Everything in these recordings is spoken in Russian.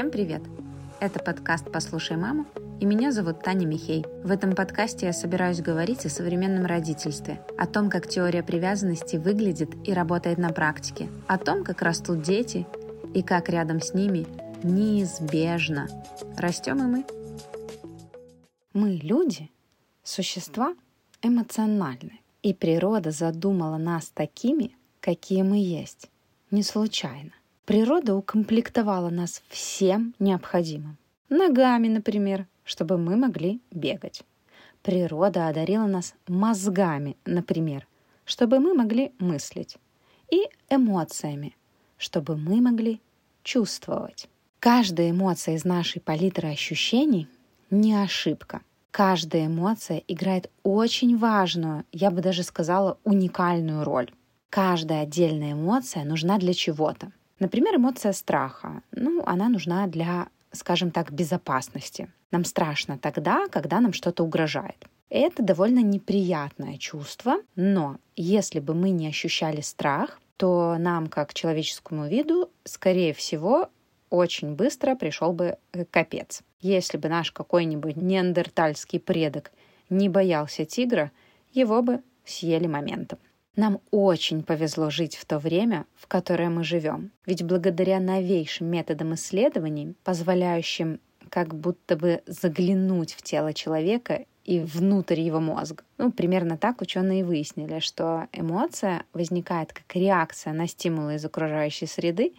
Всем привет! Это подкаст «Послушай маму» и меня зовут Таня Михей. В этом подкасте я собираюсь говорить о современном родительстве, о том, как теория привязанности выглядит и работает на практике, о том, как растут дети и как рядом с ними неизбежно растем и мы. Мы, люди, существа эмоциональны, и природа задумала нас такими, какие мы есть, не случайно. Природа укомплектовала нас всем необходимым. Ногами, например, чтобы мы могли бегать. Природа одарила нас мозгами, например, чтобы мы могли мыслить. И эмоциями, чтобы мы могли чувствовать. Каждая эмоция из нашей палитры ощущений не ошибка. Каждая эмоция играет очень важную, я бы даже сказала, уникальную роль. Каждая отдельная эмоция нужна для чего-то. Например, эмоция страха. Ну, она нужна для, скажем так, безопасности. Нам страшно тогда, когда нам что-то угрожает. Это довольно неприятное чувство, но если бы мы не ощущали страх, то нам, как человеческому виду, скорее всего, очень быстро пришел бы э, капец. Если бы наш какой-нибудь неандертальский предок не боялся тигра, его бы съели моментом. Нам очень повезло жить в то время, в которое мы живем. Ведь благодаря новейшим методам исследований, позволяющим как будто бы заглянуть в тело человека и внутрь его мозга. Ну, примерно так ученые выяснили, что эмоция возникает как реакция на стимулы из окружающей среды,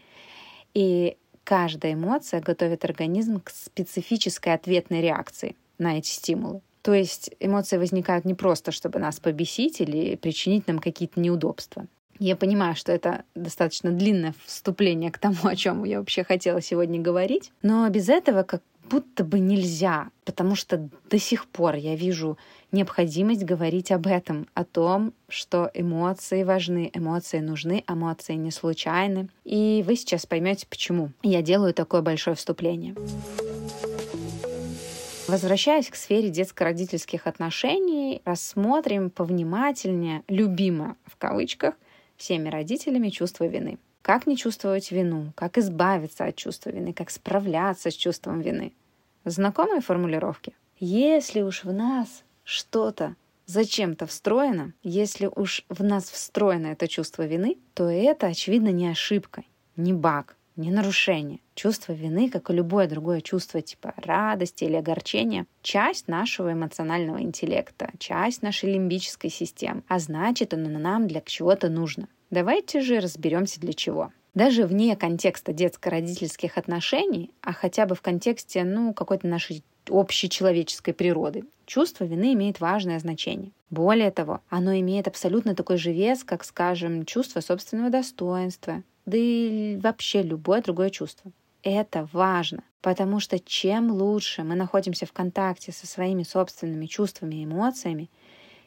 и каждая эмоция готовит организм к специфической ответной реакции на эти стимулы. То есть эмоции возникают не просто, чтобы нас побесить или причинить нам какие-то неудобства. Я понимаю, что это достаточно длинное вступление к тому, о чем я вообще хотела сегодня говорить, но без этого как будто бы нельзя, потому что до сих пор я вижу необходимость говорить об этом, о том, что эмоции важны, эмоции нужны, эмоции не случайны. И вы сейчас поймете, почему я делаю такое большое вступление. Возвращаясь к сфере детско-родительских отношений, рассмотрим повнимательнее любимое в кавычках всеми родителями чувство вины. Как не чувствовать вину, как избавиться от чувства вины, как справляться с чувством вины. Знакомые формулировки? Если уж в нас что-то зачем-то встроено, если уж в нас встроено это чувство вины, то это, очевидно, не ошибка, не баг, не нарушение. Чувство вины, как и любое другое чувство типа радости или огорчения, часть нашего эмоционального интеллекта, часть нашей лимбической системы, а значит, оно нам для чего-то нужно. Давайте же разберемся для чего. Даже вне контекста детско-родительских отношений, а хотя бы в контексте ну, какой-то нашей общечеловеческой природы, чувство вины имеет важное значение. Более того, оно имеет абсолютно такой же вес, как, скажем, чувство собственного достоинства, да и вообще любое другое чувство. Это важно, потому что чем лучше мы находимся в контакте со своими собственными чувствами и эмоциями,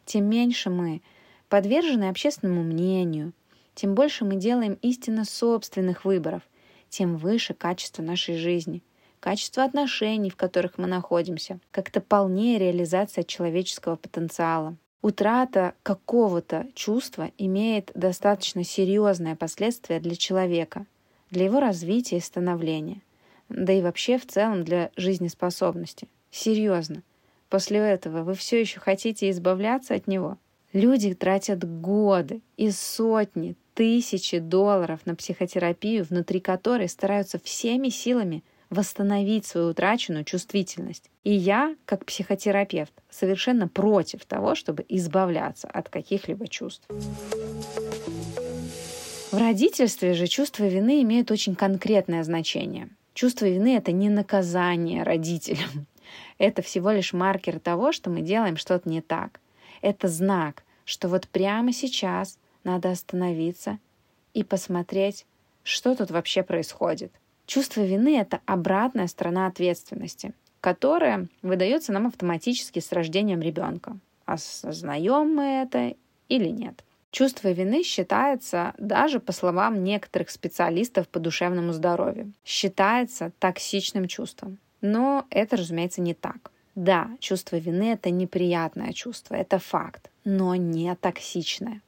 тем меньше мы подвержены общественному мнению, тем больше мы делаем истинно собственных выборов, тем выше качество нашей жизни, качество отношений, в которых мы находимся, как-то полнее реализация человеческого потенциала. Утрата какого-то чувства имеет достаточно серьезные последствия для человека, для его развития и становления, да и вообще в целом для жизнеспособности. Серьезно. После этого вы все еще хотите избавляться от него? Люди тратят годы и сотни, тысячи долларов на психотерапию, внутри которой стараются всеми силами – восстановить свою утраченную чувствительность. И я, как психотерапевт, совершенно против того, чтобы избавляться от каких-либо чувств. В родительстве же чувство вины имеет очень конкретное значение. Чувство вины — это не наказание родителям. Это всего лишь маркер того, что мы делаем что-то не так. Это знак, что вот прямо сейчас надо остановиться и посмотреть, что тут вообще происходит. Чувство вины — это обратная сторона ответственности, которая выдается нам автоматически с рождением ребенка. Осознаем мы это или нет. Чувство вины считается, даже по словам некоторых специалистов по душевному здоровью, считается токсичным чувством. Но это, разумеется, не так. Да, чувство вины — это неприятное чувство, это факт, но не токсичное.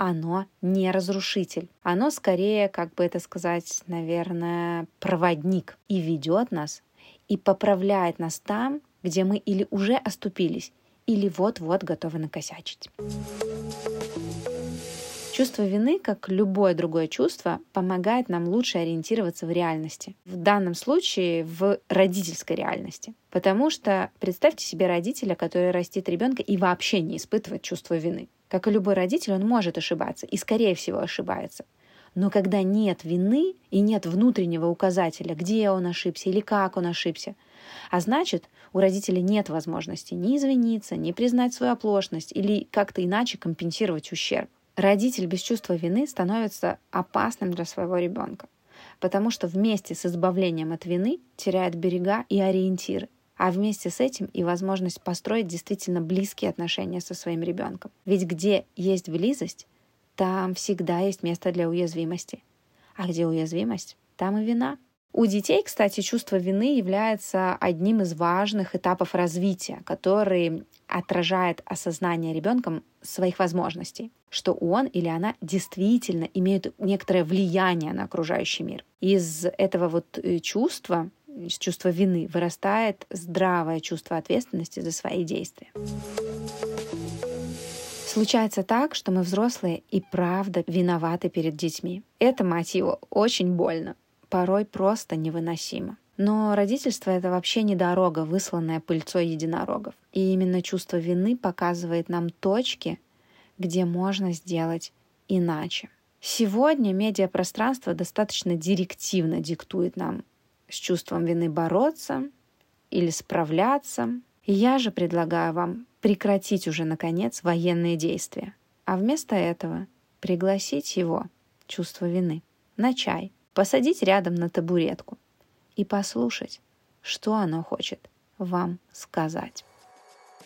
Оно не разрушитель. Оно скорее, как бы это сказать, наверное, проводник и ведет нас, и поправляет нас там, где мы или уже оступились, или вот-вот готовы накосячить. Чувство вины, как любое другое чувство, помогает нам лучше ориентироваться в реальности. В данном случае в родительской реальности. Потому что представьте себе родителя, который растит ребенка и вообще не испытывает чувство вины. Как и любой родитель, он может ошибаться и, скорее всего, ошибается. Но когда нет вины и нет внутреннего указателя, где он ошибся или как он ошибся, а значит, у родителя нет возможности ни извиниться, ни признать свою оплошность или как-то иначе компенсировать ущерб. Родитель без чувства вины становится опасным для своего ребенка, потому что вместе с избавлением от вины теряет берега и ориентиры, а вместе с этим и возможность построить действительно близкие отношения со своим ребенком. Ведь где есть близость, там всегда есть место для уязвимости. А где уязвимость, там и вина. У детей, кстати, чувство вины является одним из важных этапов развития, который отражает осознание ребенком своих возможностей, что он или она действительно имеют некоторое влияние на окружающий мир. Из этого вот э, чувства, из чувства вины вырастает здравое чувство ответственности за свои действия. Случается так, что мы взрослые и правда виноваты перед детьми. Это, мать его, очень больно порой просто невыносимо. Но родительство — это вообще не дорога, высланная пыльцой единорогов. И именно чувство вины показывает нам точки, где можно сделать иначе. Сегодня медиапространство достаточно директивно диктует нам с чувством вины бороться или справляться. Я же предлагаю вам прекратить уже, наконец, военные действия, а вместо этого пригласить его, чувство вины, на чай – посадить рядом на табуретку и послушать, что оно хочет вам сказать.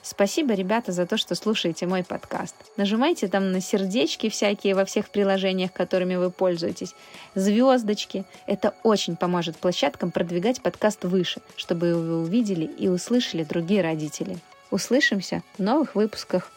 Спасибо, ребята, за то, что слушаете мой подкаст. Нажимайте там на сердечки всякие во всех приложениях, которыми вы пользуетесь, звездочки. Это очень поможет площадкам продвигать подкаст выше, чтобы вы увидели и услышали другие родители. Услышимся в новых выпусках.